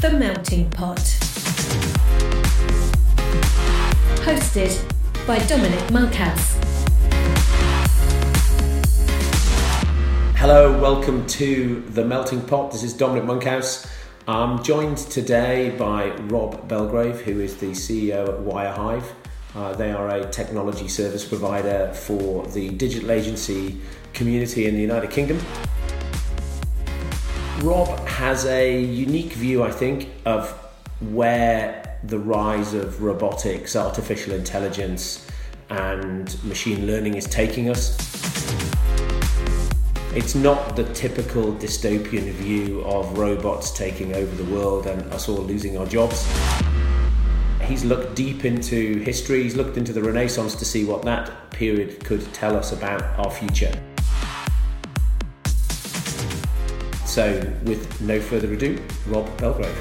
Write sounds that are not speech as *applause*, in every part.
The Melting Pot. Hosted by Dominic Monkhouse. Hello, welcome to The Melting Pot. This is Dominic Monkhouse. I'm joined today by Rob Belgrave, who is the CEO at Wirehive. Uh, they are a technology service provider for the digital agency community in the United Kingdom. Rob has a unique view, I think, of where the rise of robotics, artificial intelligence, and machine learning is taking us. It's not the typical dystopian view of robots taking over the world and us all losing our jobs. He's looked deep into history, he's looked into the Renaissance to see what that period could tell us about our future. So, with no further ado, Rob Belgrave.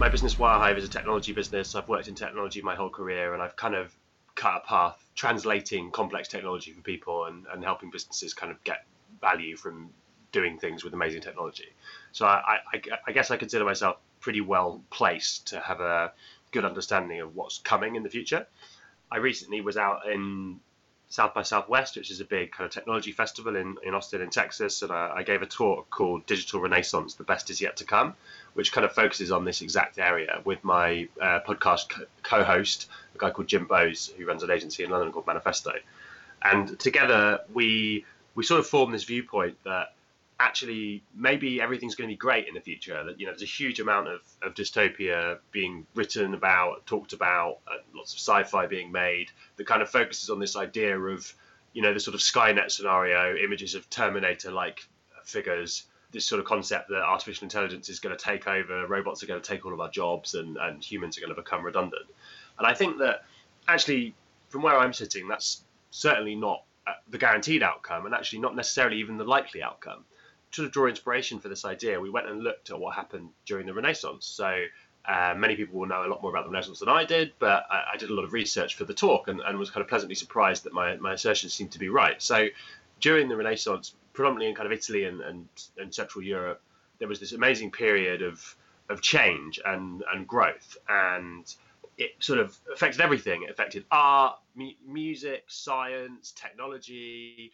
My business Wirehive is a technology business. I've worked in technology my whole career and I've kind of cut a path translating complex technology for people and, and helping businesses kind of get value from doing things with amazing technology. So I, I, I guess I consider myself pretty well placed to have a good understanding of what's coming in the future. I recently was out in South by Southwest, which is a big kind of technology festival in, in Austin, in Texas. And I, I gave a talk called Digital Renaissance The Best Is Yet to Come, which kind of focuses on this exact area with my uh, podcast co host, a guy called Jim Bowes, who runs an agency in London called Manifesto. And together we, we sort of formed this viewpoint that actually maybe everything's going to be great in the future. That you know, there's a huge amount of, of dystopia being written about, talked about, uh, lots of sci-fi being made that kind of focuses on this idea of you know the sort of Skynet scenario, images of Terminator-like figures. This sort of concept that artificial intelligence is going to take over, robots are going to take all of our jobs, and, and humans are going to become redundant. And I think that actually, from where I'm sitting, that's certainly not uh, the guaranteed outcome, and actually not necessarily even the likely outcome to draw inspiration for this idea, we went and looked at what happened during the Renaissance. So uh, many people will know a lot more about the Renaissance than I did, but I, I did a lot of research for the talk and, and, was kind of pleasantly surprised that my, my assertions seemed to be right. So during the Renaissance, predominantly in kind of Italy and, and, and Central Europe, there was this amazing period of of change and, and growth and it sort of affected everything. It affected art, mu- music, science, technology,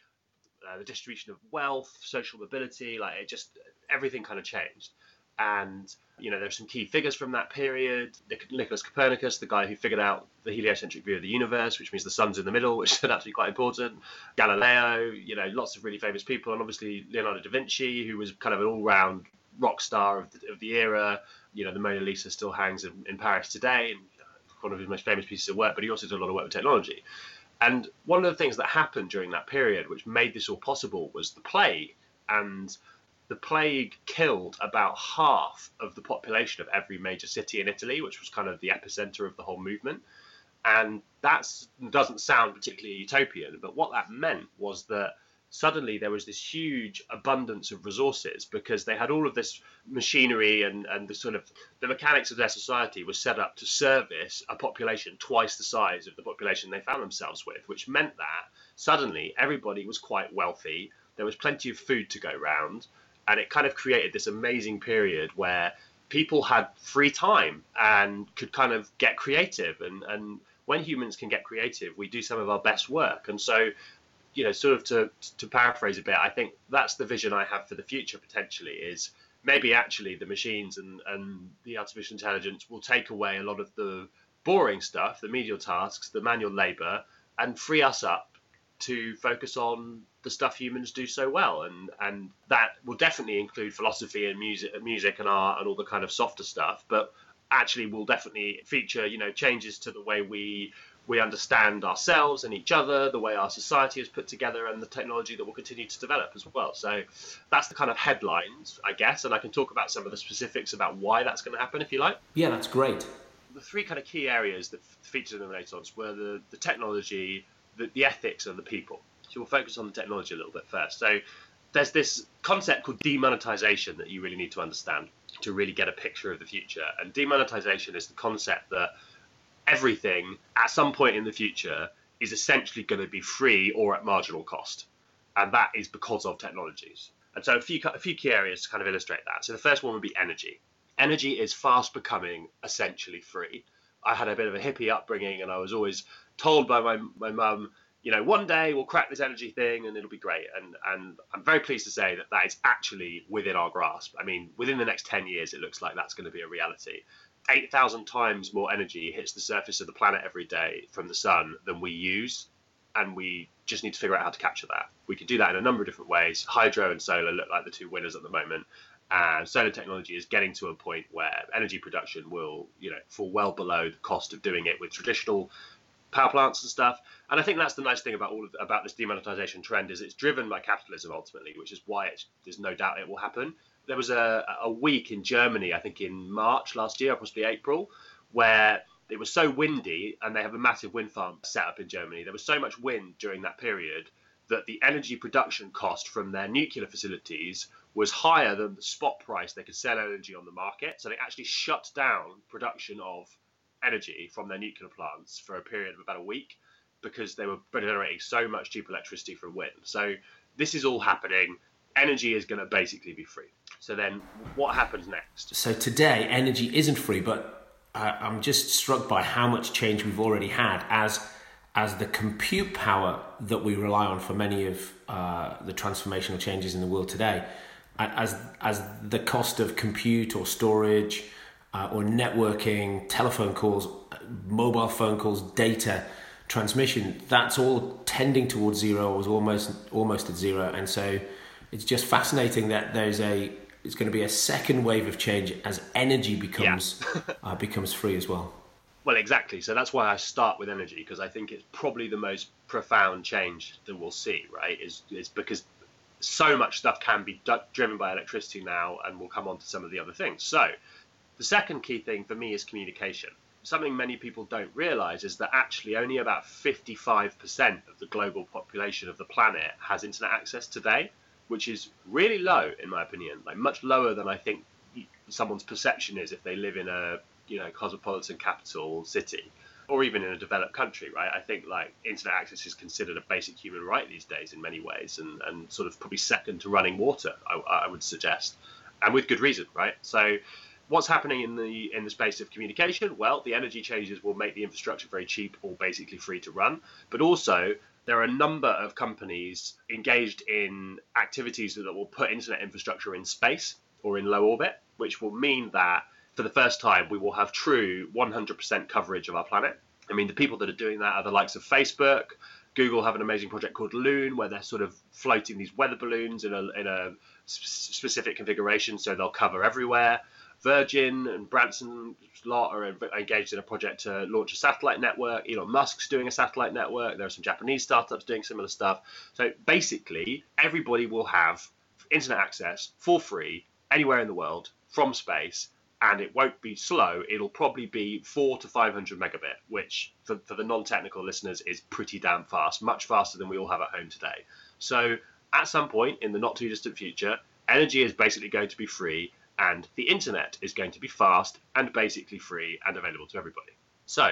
uh, the distribution of wealth, social mobility, like it just everything kind of changed. And you know, there's some key figures from that period. Nicholas Copernicus, the guy who figured out the heliocentric view of the universe, which means the sun's in the middle, *laughs* which to be quite important. Galileo, you know, lots of really famous people, and obviously Leonardo da Vinci, who was kind of an all-round rock star of the, of the era. You know, the Mona Lisa still hangs in, in Paris today, and one of his most famous pieces of work. But he also did a lot of work with technology. And one of the things that happened during that period, which made this all possible, was the plague. And the plague killed about half of the population of every major city in Italy, which was kind of the epicenter of the whole movement. And that doesn't sound particularly utopian, but what that meant was that suddenly there was this huge abundance of resources because they had all of this machinery and, and the sort of the mechanics of their society was set up to service a population twice the size of the population they found themselves with, which meant that suddenly everybody was quite wealthy, there was plenty of food to go round, and it kind of created this amazing period where people had free time and could kind of get creative. And, and when humans can get creative, we do some of our best work. And so you know, sort of to to paraphrase a bit, I think that's the vision I have for the future potentially is maybe actually the machines and, and the artificial intelligence will take away a lot of the boring stuff, the medial tasks, the manual labor, and free us up to focus on the stuff humans do so well. And and that will definitely include philosophy and music music and art and all the kind of softer stuff but actually will definitely feature you know changes to the way we we understand ourselves and each other, the way our society is put together, and the technology that will continue to develop as well. So that's the kind of headlines, I guess, and I can talk about some of the specifics about why that's going to happen if you like. Yeah, that's great. The three kind of key areas that featured in the Renaissance were the, the technology, the, the ethics, and the people. So we'll focus on the technology a little bit first. So there's this concept called demonetization that you really need to understand to really get a picture of the future. And demonetization is the concept that everything at some point in the future is essentially going to be free or at marginal cost. And that is because of technologies. And so a few a few key areas to kind of illustrate that. So the first one would be energy. Energy is fast becoming essentially free. I had a bit of a hippie upbringing, and I was always told by my my mum, you know, one day we'll crack this energy thing and it'll be great. And and I'm very pleased to say that that is actually within our grasp. I mean, within the next 10 years, it looks like that's going to be a reality. 8,000 times more energy hits the surface of the planet every day from the sun than we use. And we just need to figure out how to capture that. We can do that in a number of different ways. Hydro and solar look like the two winners at the moment. And solar technology is getting to a point where energy production will, you know, fall well below the cost of doing it with traditional power plants and stuff. And I think that's the nice thing about all of, about this demonetization trend is it's driven by capitalism ultimately, which is why there's no doubt it will happen there was a, a week in Germany, I think in March last year, possibly April, where it was so windy and they have a massive wind farm set up in Germany. There was so much wind during that period that the energy production cost from their nuclear facilities was higher than the spot price they could sell energy on the market. So they actually shut down production of energy from their nuclear plants for a period of about a week because they were generating so much cheap electricity from wind. So this is all happening. Energy is going to basically be free. So then, what happens next? So today, energy isn't free, but I'm just struck by how much change we've already had as as the compute power that we rely on for many of uh, the transformational changes in the world today, as as the cost of compute or storage uh, or networking, telephone calls, mobile phone calls, data transmission, that's all tending towards zero or was almost almost at zero, and so it's just fascinating that there's a it's going to be a second wave of change as energy becomes yeah. *laughs* uh, becomes free as well. Well, exactly. So that's why I start with energy because I think it's probably the most profound change that we'll see. Right? Is is because so much stuff can be d- driven by electricity now, and we'll come on to some of the other things. So the second key thing for me is communication. Something many people don't realize is that actually only about 55% of the global population of the planet has internet access today which is really low in my opinion, like much lower than I think someone's perception is if they live in a you know cosmopolitan capital city or even in a developed country, right? I think like internet access is considered a basic human right these days in many ways, and, and sort of probably second to running water, I, I would suggest, and with good reason, right? So, what's happening in the in the space of communication? Well, the energy changes will make the infrastructure very cheap or basically free to run, but also there are a number of companies engaged in activities that will put internet infrastructure in space or in low orbit, which will mean that for the first time we will have true 100% coverage of our planet. I mean, the people that are doing that are the likes of Facebook. Google have an amazing project called Loon, where they're sort of floating these weather balloons in a, in a specific configuration, so they'll cover everywhere. Virgin and Branson lot are engaged in a project to launch a satellite network. Elon Musk's doing a satellite network. There are some Japanese startups doing similar stuff. So basically, everybody will have internet access for free anywhere in the world from space, and it won't be slow. It'll probably be four to 500 megabit, which for, for the non-technical listeners is pretty damn fast, much faster than we all have at home today. So at some point in the not too distant future, energy is basically going to be free and the internet is going to be fast and basically free and available to everybody. So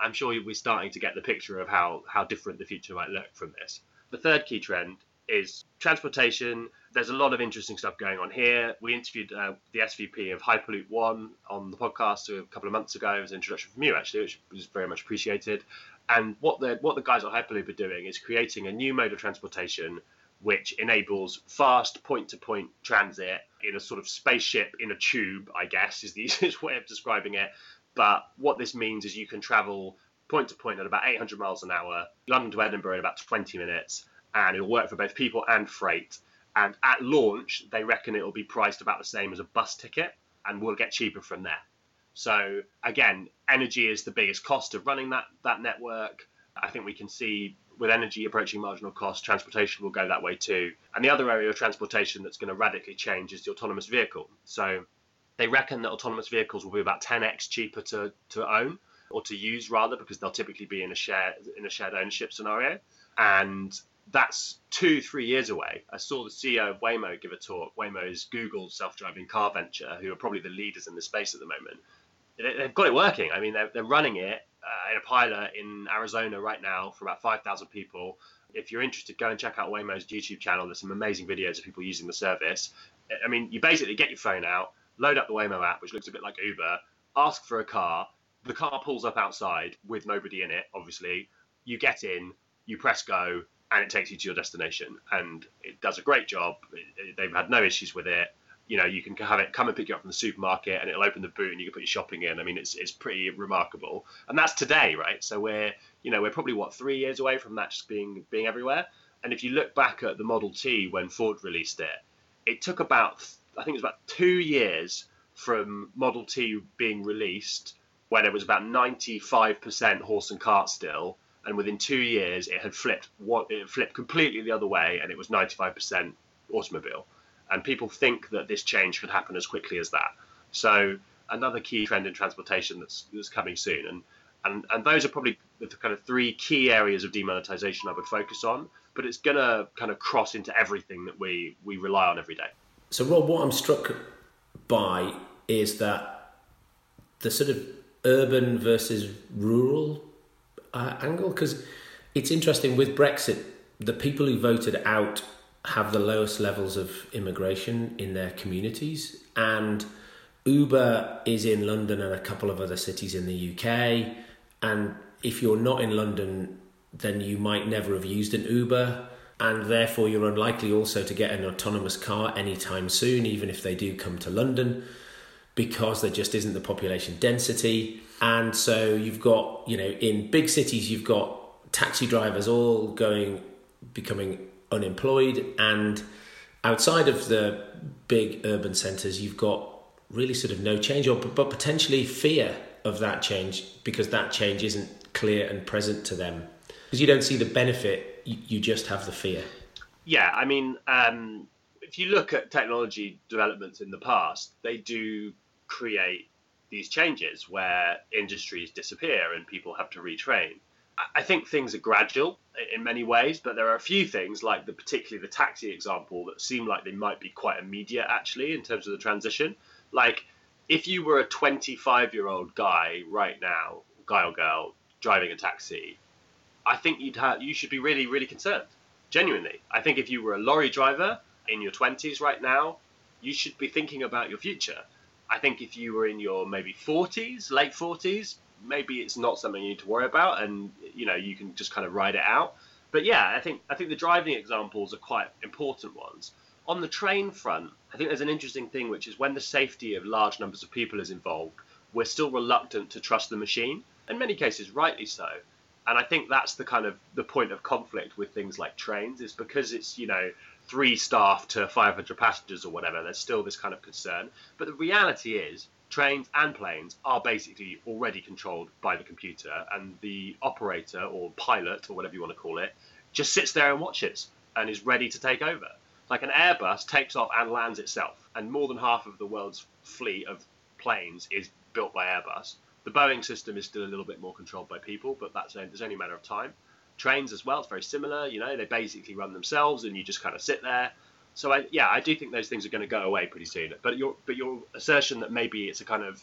I'm sure we're starting to get the picture of how, how different the future might look from this. The third key trend is transportation. There's a lot of interesting stuff going on here. We interviewed uh, the SVP of Hyperloop One on the podcast a couple of months ago. It was an introduction from you, actually, which was very much appreciated. And what the what the guys at Hyperloop are doing is creating a new mode of transportation which enables fast point to point transit in a sort of spaceship in a tube, I guess, is the *laughs* easiest way of describing it. But what this means is you can travel point to point at about 800 miles an hour, London to Edinburgh in about 20 minutes, and it'll work for both people and freight. And at launch, they reckon it'll be priced about the same as a bus ticket and will get cheaper from there. So again, energy is the biggest cost of running that that network. I think we can see with energy approaching marginal cost, transportation will go that way too. And the other area of transportation that's going to radically change is the autonomous vehicle. So they reckon that autonomous vehicles will be about 10x cheaper to, to own or to use rather because they'll typically be in a share in a shared ownership scenario. And that's two, three years away. I saw the CEO of Waymo give a talk. Waymo is Google's self-driving car venture, who are probably the leaders in the space at the moment. They've got it working. I mean, they're, they're running it uh, in a pilot in Arizona right now for about 5,000 people. If you're interested, go and check out Waymo's YouTube channel. There's some amazing videos of people using the service. I mean, you basically get your phone out, load up the Waymo app, which looks a bit like Uber, ask for a car. The car pulls up outside with nobody in it, obviously. You get in, you press go, and it takes you to your destination. And it does a great job. They've had no issues with it you know you can have it come and pick you up from the supermarket and it'll open the boot and you can put your shopping in. I mean it's it's pretty remarkable. And that's today right? So we're you know we're probably what three years away from that just being being everywhere? And if you look back at the model t when ford released it it took about i think it was about two years from model t being released when it was about 95% horse and cart still. And within two years it had flipped what it flipped completely the other way and it was 95% automobile and people think that this change could happen as quickly as that. So another key trend in transportation that's, that's coming soon, and, and and those are probably the kind of three key areas of demonetization I would focus on. But it's going to kind of cross into everything that we we rely on every day. So Rob, what I'm struck by is that the sort of urban versus rural uh, angle, because it's interesting with Brexit, the people who voted out have the lowest levels of immigration in their communities. And Uber is in London and a couple of other cities in the UK. And if you're not in London, then you might never have used an Uber. And therefore, you're unlikely also to get an autonomous car anytime soon, even if they do come to London, because there just isn't the population density. And so, you've got, you know, in big cities, you've got taxi drivers all going, becoming unemployed, and outside of the big urban centres, you've got really sort of no change, or but potentially fear of that change because that change isn't clear and present to them because you don't see the benefit, you, just have the fear. Yeah, I mean, um, if you look at technology developments in the past, they do create these changes where industries disappear and people have to retrain. I think things are gradual in many ways, but there are a few things, like the particularly the taxi example, that seem like they might be quite immediate actually in terms of the transition. Like if you were a 25 year old guy right now, guy or girl driving a taxi, I think you'd have you should be really really concerned. Genuinely, I think if you were a lorry driver in your 20s right now, you should be thinking about your future. I think if you were in your maybe 40s, late 40s, maybe it's not something you need to worry about, and you know you can just kind of ride it out. But yeah, I think I think the driving examples are quite important ones. On the train front, I think there's an interesting thing, which is when the safety of large numbers of people is involved, we're still reluctant to trust the machine. In many cases, rightly so. And I think that's the kind of the point of conflict with things like trains is because it's you know three staff to 500 passengers or whatever. There's still this kind of concern. But the reality is trains and planes are basically already controlled by the computer, and the operator or pilot or whatever you want to call it just sits there and watches and is ready to take over. Like an Airbus takes off and lands itself, and more than half of the world's fleet of planes is built by Airbus. The Boeing system is still a little bit more controlled by people, but that's there's only a matter of time. Trains as well, it's very similar. You know, they basically run themselves, and you just kind of sit there so I, yeah, I do think those things are going to go away pretty soon. But your but your assertion that maybe it's a kind of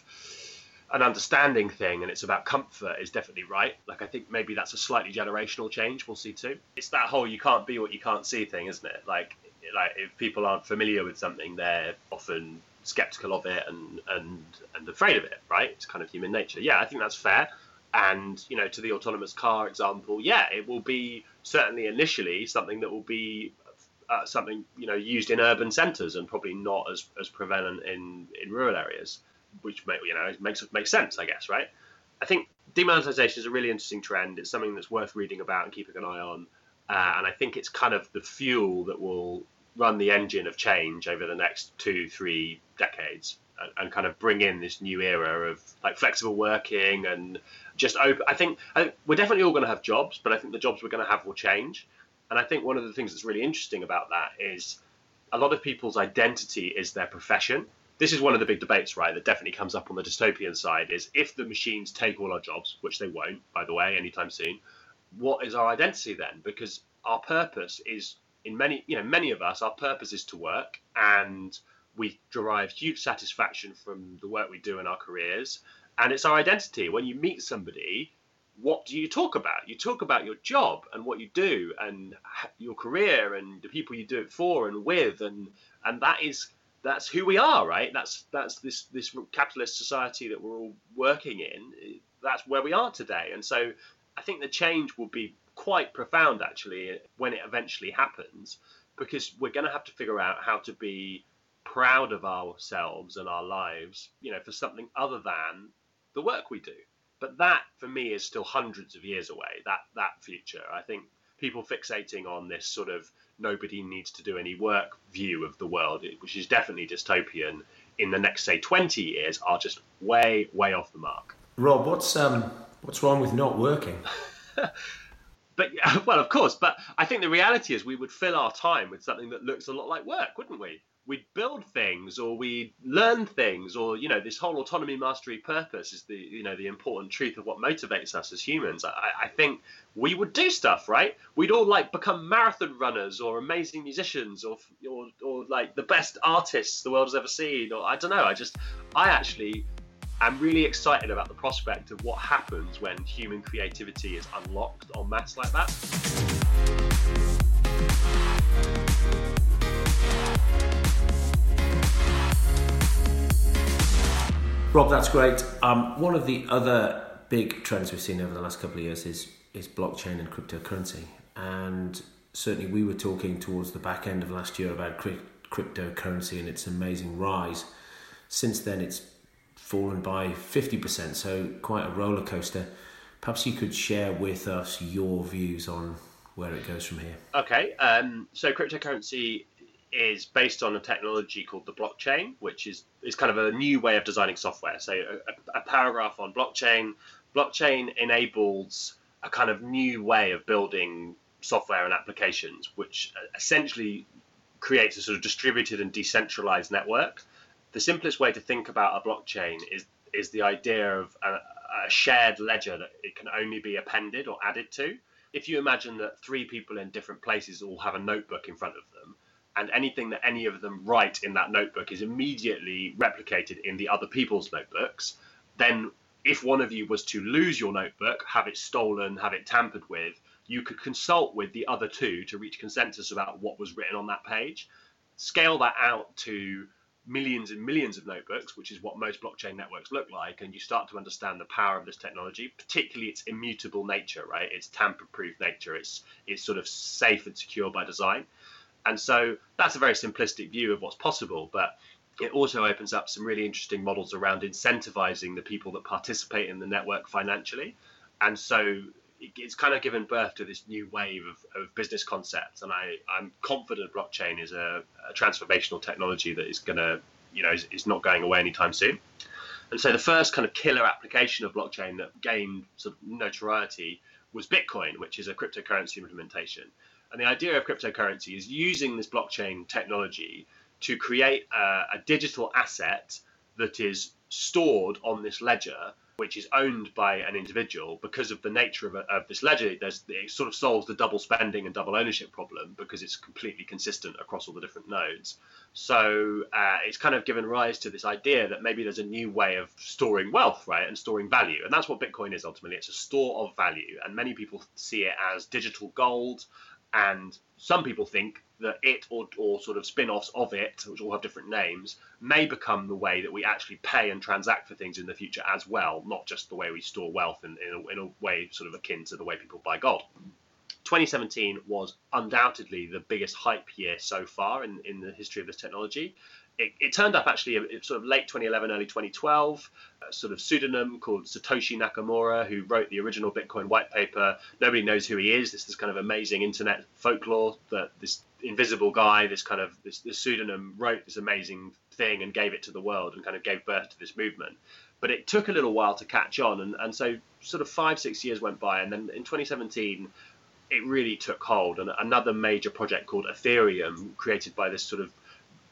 an understanding thing and it's about comfort is definitely right. Like I think maybe that's a slightly generational change we'll see too. It's that whole you can't be what you can't see thing, isn't it? Like like if people aren't familiar with something, they're often skeptical of it and and and afraid of it, right? It's kind of human nature. Yeah, I think that's fair. And you know, to the autonomous car example, yeah, it will be certainly initially something that will be uh, something you know used in urban centres and probably not as, as prevalent in, in rural areas, which you know makes makes sense, I guess, right? I think demonetization is a really interesting trend. It's something that's worth reading about and keeping an eye on, uh, and I think it's kind of the fuel that will run the engine of change over the next two, three decades, and, and kind of bring in this new era of like flexible working and just open. I think, I think we're definitely all going to have jobs, but I think the jobs we're going to have will change. And I think one of the things that's really interesting about that is a lot of people's identity is their profession. This is one of the big debates, right, that definitely comes up on the dystopian side is if the machines take all our jobs, which they won't, by the way, anytime soon, what is our identity then? Because our purpose is in many, you know, many of us, our purpose is to work and we derive huge satisfaction from the work we do in our careers. And it's our identity. When you meet somebody, what do you talk about? You talk about your job and what you do and your career and the people you do it for and with and and that is that's who we are, right? That's that's this this capitalist society that we're all working in. That's where we are today, and so I think the change will be quite profound actually when it eventually happens, because we're going to have to figure out how to be proud of ourselves and our lives, you know, for something other than the work we do. But that, for me, is still hundreds of years away. That that future, I think, people fixating on this sort of nobody needs to do any work view of the world, which is definitely dystopian, in the next say 20 years, are just way way off the mark. Rob, what's um what's wrong with not working? *laughs* but *laughs* well, of course. But I think the reality is we would fill our time with something that looks a lot like work, wouldn't we? We'd build things or we'd learn things or you know this whole autonomy mastery purpose is the you know the important truth of what motivates us as humans. I, I think we would do stuff right? We'd all like become marathon runners or amazing musicians or, or or like the best artists the world has ever seen or i don't know. I just i actually am really excited about the prospect of what happens when human creativity is unlocked on masse like that Rob, that's great. Um, one of the other big trends we've seen over the last couple of years is is blockchain and cryptocurrency, and certainly we were talking towards the back end of last year about cryptocurrency and its amazing rise. Since then, it's fallen by fifty percent, so quite a roller coaster. Perhaps you could share with us your views on where it goes from here. Okay, um, so cryptocurrency is based on a technology called the blockchain, which is is kind of a new way of designing software. So a, a paragraph on blockchain. Blockchain enables a kind of new way of building software and applications, which essentially creates a sort of distributed and decentralized network. The simplest way to think about a blockchain is is the idea of a, a shared ledger that it can only be appended or added to. If you imagine that three people in different places all have a notebook in front of them, and anything that any of them write in that notebook is immediately replicated in the other people's notebooks, then if one of you was to lose your notebook, have it stolen, have it tampered with, you could consult with the other two to reach consensus about what was written on that page. Scale that out to millions and millions of notebooks, which is what most blockchain networks look like, and you start to understand the power of this technology, particularly its immutable nature, right? Its tamper-proof nature. It's it's sort of safe and secure by design. And so that's a very simplistic view of what's possible, but it also opens up some really interesting models around incentivizing the people that participate in the network financially. And so it's kind of given birth to this new wave of, of business concepts. And I, I'm confident blockchain is a, a transformational technology that is going to, you know, is, is not going away anytime soon. And so the first kind of killer application of blockchain that gained sort of notoriety was Bitcoin, which is a cryptocurrency implementation. And the idea of cryptocurrency is using this blockchain technology to create a, a digital asset that is stored on this ledger which is owned by an individual. Because of the nature of, a, of this ledger it sort of solves the double spending and double ownership problem because it's completely consistent across all the different nodes. So uh, it's kind of given rise to this idea that maybe there's a new way of storing wealth right and storing value. And that's what bitcoin is ultimately. It's a store of value. And many people see it as digital gold and some people think that it or, or sort of spin-offs of it which all have different names may become the way that we actually pay and transact for things in the future as well not just the way we store wealth in, in, a, in a way sort of akin to the way people buy gold 2017 was undoubtedly the biggest hype year so far in, in the history of this technology it, it, turned up actually uh, sort of late 2011, early 2012. A uh, sort of pseudonym called Satoshi Nakamoto, who wrote the original Bitcoin white paper. Nobody knows who he is. This is kind of amazing internet folklore that this invisible guy, this kind of this, this pseudonym, wrote this amazing thing and gave it to the world and kind of gave birth to this movement. But it took a little while to catch on, and, and so sort of five six years went by, and then in 2017 it really took hold. And another major project called Ethereum, created by this sort of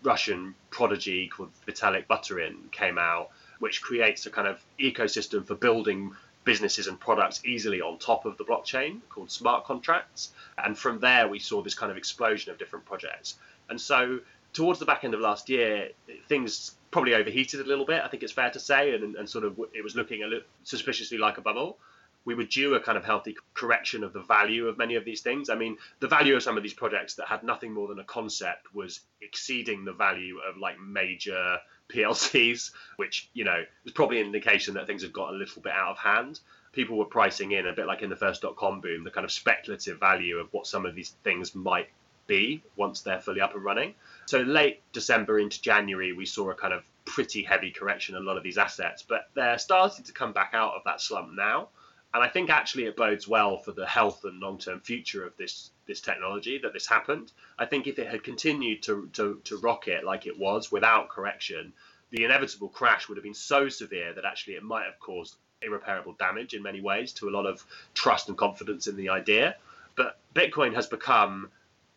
Russian prodigy called Vitalik Buterin came out, which creates a kind of ecosystem for building businesses and products easily on top of the blockchain called smart contracts. And from there, we saw this kind of explosion of different projects. And so, towards the back end of last year, things probably overheated a little bit. I think it's fair to say, and, and sort of it was looking a little suspiciously like a bubble. We were due a kind of healthy correction of the value of many of these things. I mean, the value of some of these projects that had nothing more than a concept was exceeding the value of like major *laughs* PLCs, which, you know, was probably an indication that things have got a little bit out of hand. People were pricing in a bit like in the first dot com boom, the kind of speculative value of what some of these things might be once they're fully up and running. So late December into January, we saw a kind of pretty heavy correction in a lot of these assets, but they're starting to come back out of that slump now. And I think actually it bodes well for the health and long-term future of this this technology that this happened. I think if it had continued to, to, to rocket like it was without correction, the inevitable crash would have been so severe that actually it might have caused irreparable damage in many ways to a lot of trust and confidence in the idea. But Bitcoin has become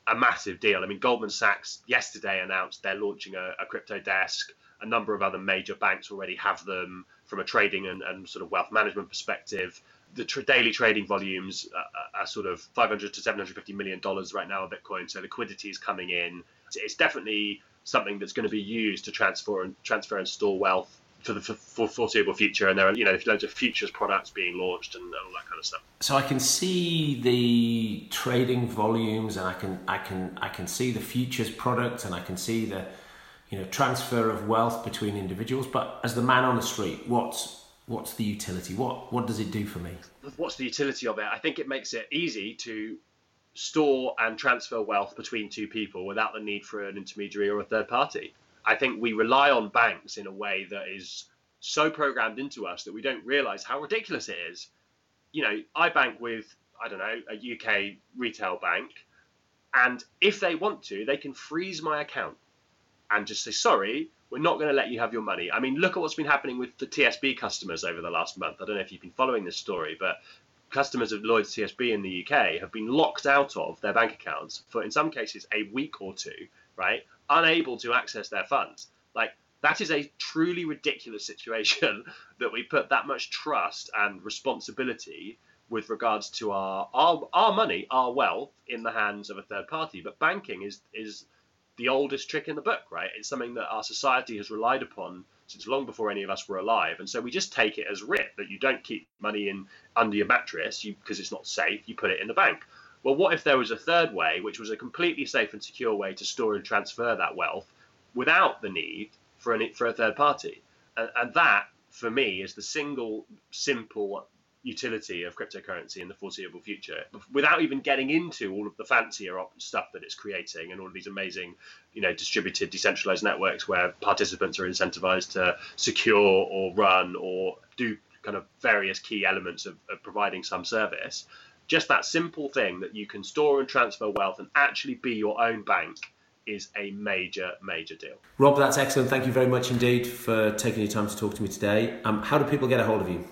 a massive deal. I mean, Goldman Sachs yesterday announced they're launching a, a crypto desk. A number of other major banks already have them from a trading and, and sort of wealth management perspective the tra- daily trading volumes are, are, sort of 500 to 750 million dollars right now on Bitcoin. So liquidity is coming in. It's definitely something that's going to be used to transfer and transfer and store wealth for the for foreseeable future. And there are you know loads of futures products being launched and all that kind of stuff. So I can see the trading volumes, and I can I can I can see the futures products, and I can see the you know transfer of wealth between individuals. But as the man on the street, what's what's the utility? What what does it do for me? What's the utility of it? I think it makes it easy to store and transfer wealth between two people without the need for an intermediary or a third party. I think we rely on banks in a way that is so programmed into us that we don't realize how ridiculous it is. You know, I bank with I don't know, a UK retail bank, and if they want to, they can freeze my account and just say, sorry, we're not going to let you have your money. I mean, look at what's been happening with the TSB customers over the last month. I don't know if you've been following this story, but customers of Lloyds TSB in the UK have been locked out of their bank accounts for, in some cases, a week or two, right? Unable to access their funds. Like, that is a truly ridiculous *laughs* situation that we put that much trust and responsibility with regards to our, our our money, our wealth in the hands of a third party. But banking is is the oldest trick in the book, right? It's something that our society has relied upon since long before any of us were alive, and so we just take it as writ that you don't keep money in under your mattress because it's not safe. You put it in the bank. Well, what if there was a third way, which was a completely safe and secure way to store and transfer that wealth without the need for an, for a third party? And, and that, for me, is the single simple utility of cryptocurrency in the foreseeable future without even getting into all of the fancier stuff that it's creating and all of these amazing you know distributed decentralized networks where participants are incentivized to secure or run or do kind of various key elements of, of providing some service just that simple thing that you can store and transfer wealth and actually be your own bank is a major, major deal. Rob, that's excellent. Thank you very much indeed for taking your time to talk to me today. Um, how do people get a hold of you?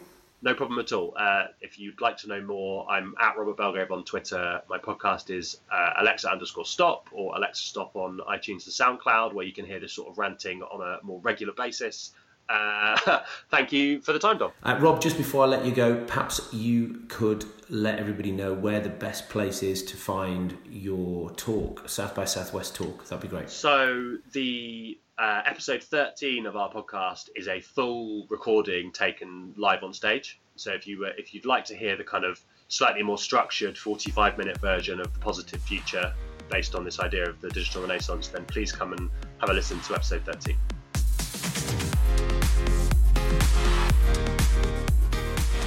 No problem at all. Uh, if you'd like to know more, I'm at Robert Belgrave on Twitter. My podcast is uh, Alexa underscore stop or Alexa stop on iTunes and SoundCloud, where you can hear this sort of ranting on a more regular basis. Uh, *laughs* thank you for the time, Dom. Uh, Rob, just before I let you go, perhaps you could let everybody know where the best place is to find your talk, South by Southwest talk. That'd be great. So the uh, episode 13 of our podcast is a full recording taken live on stage. So if you uh, if you'd like to hear the kind of slightly more structured 45 minute version of the positive future based on this idea of the digital renaissance, then please come and have a listen to episode 13.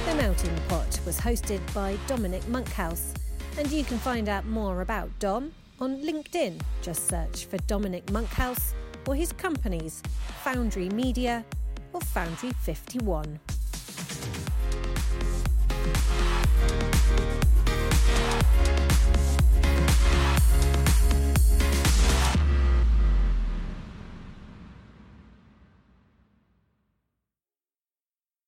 The Melting Pot was hosted by Dominic Monkhouse, and you can find out more about Dom on LinkedIn. Just search for Dominic Monkhouse or his companies, Foundry Media or Foundry 51.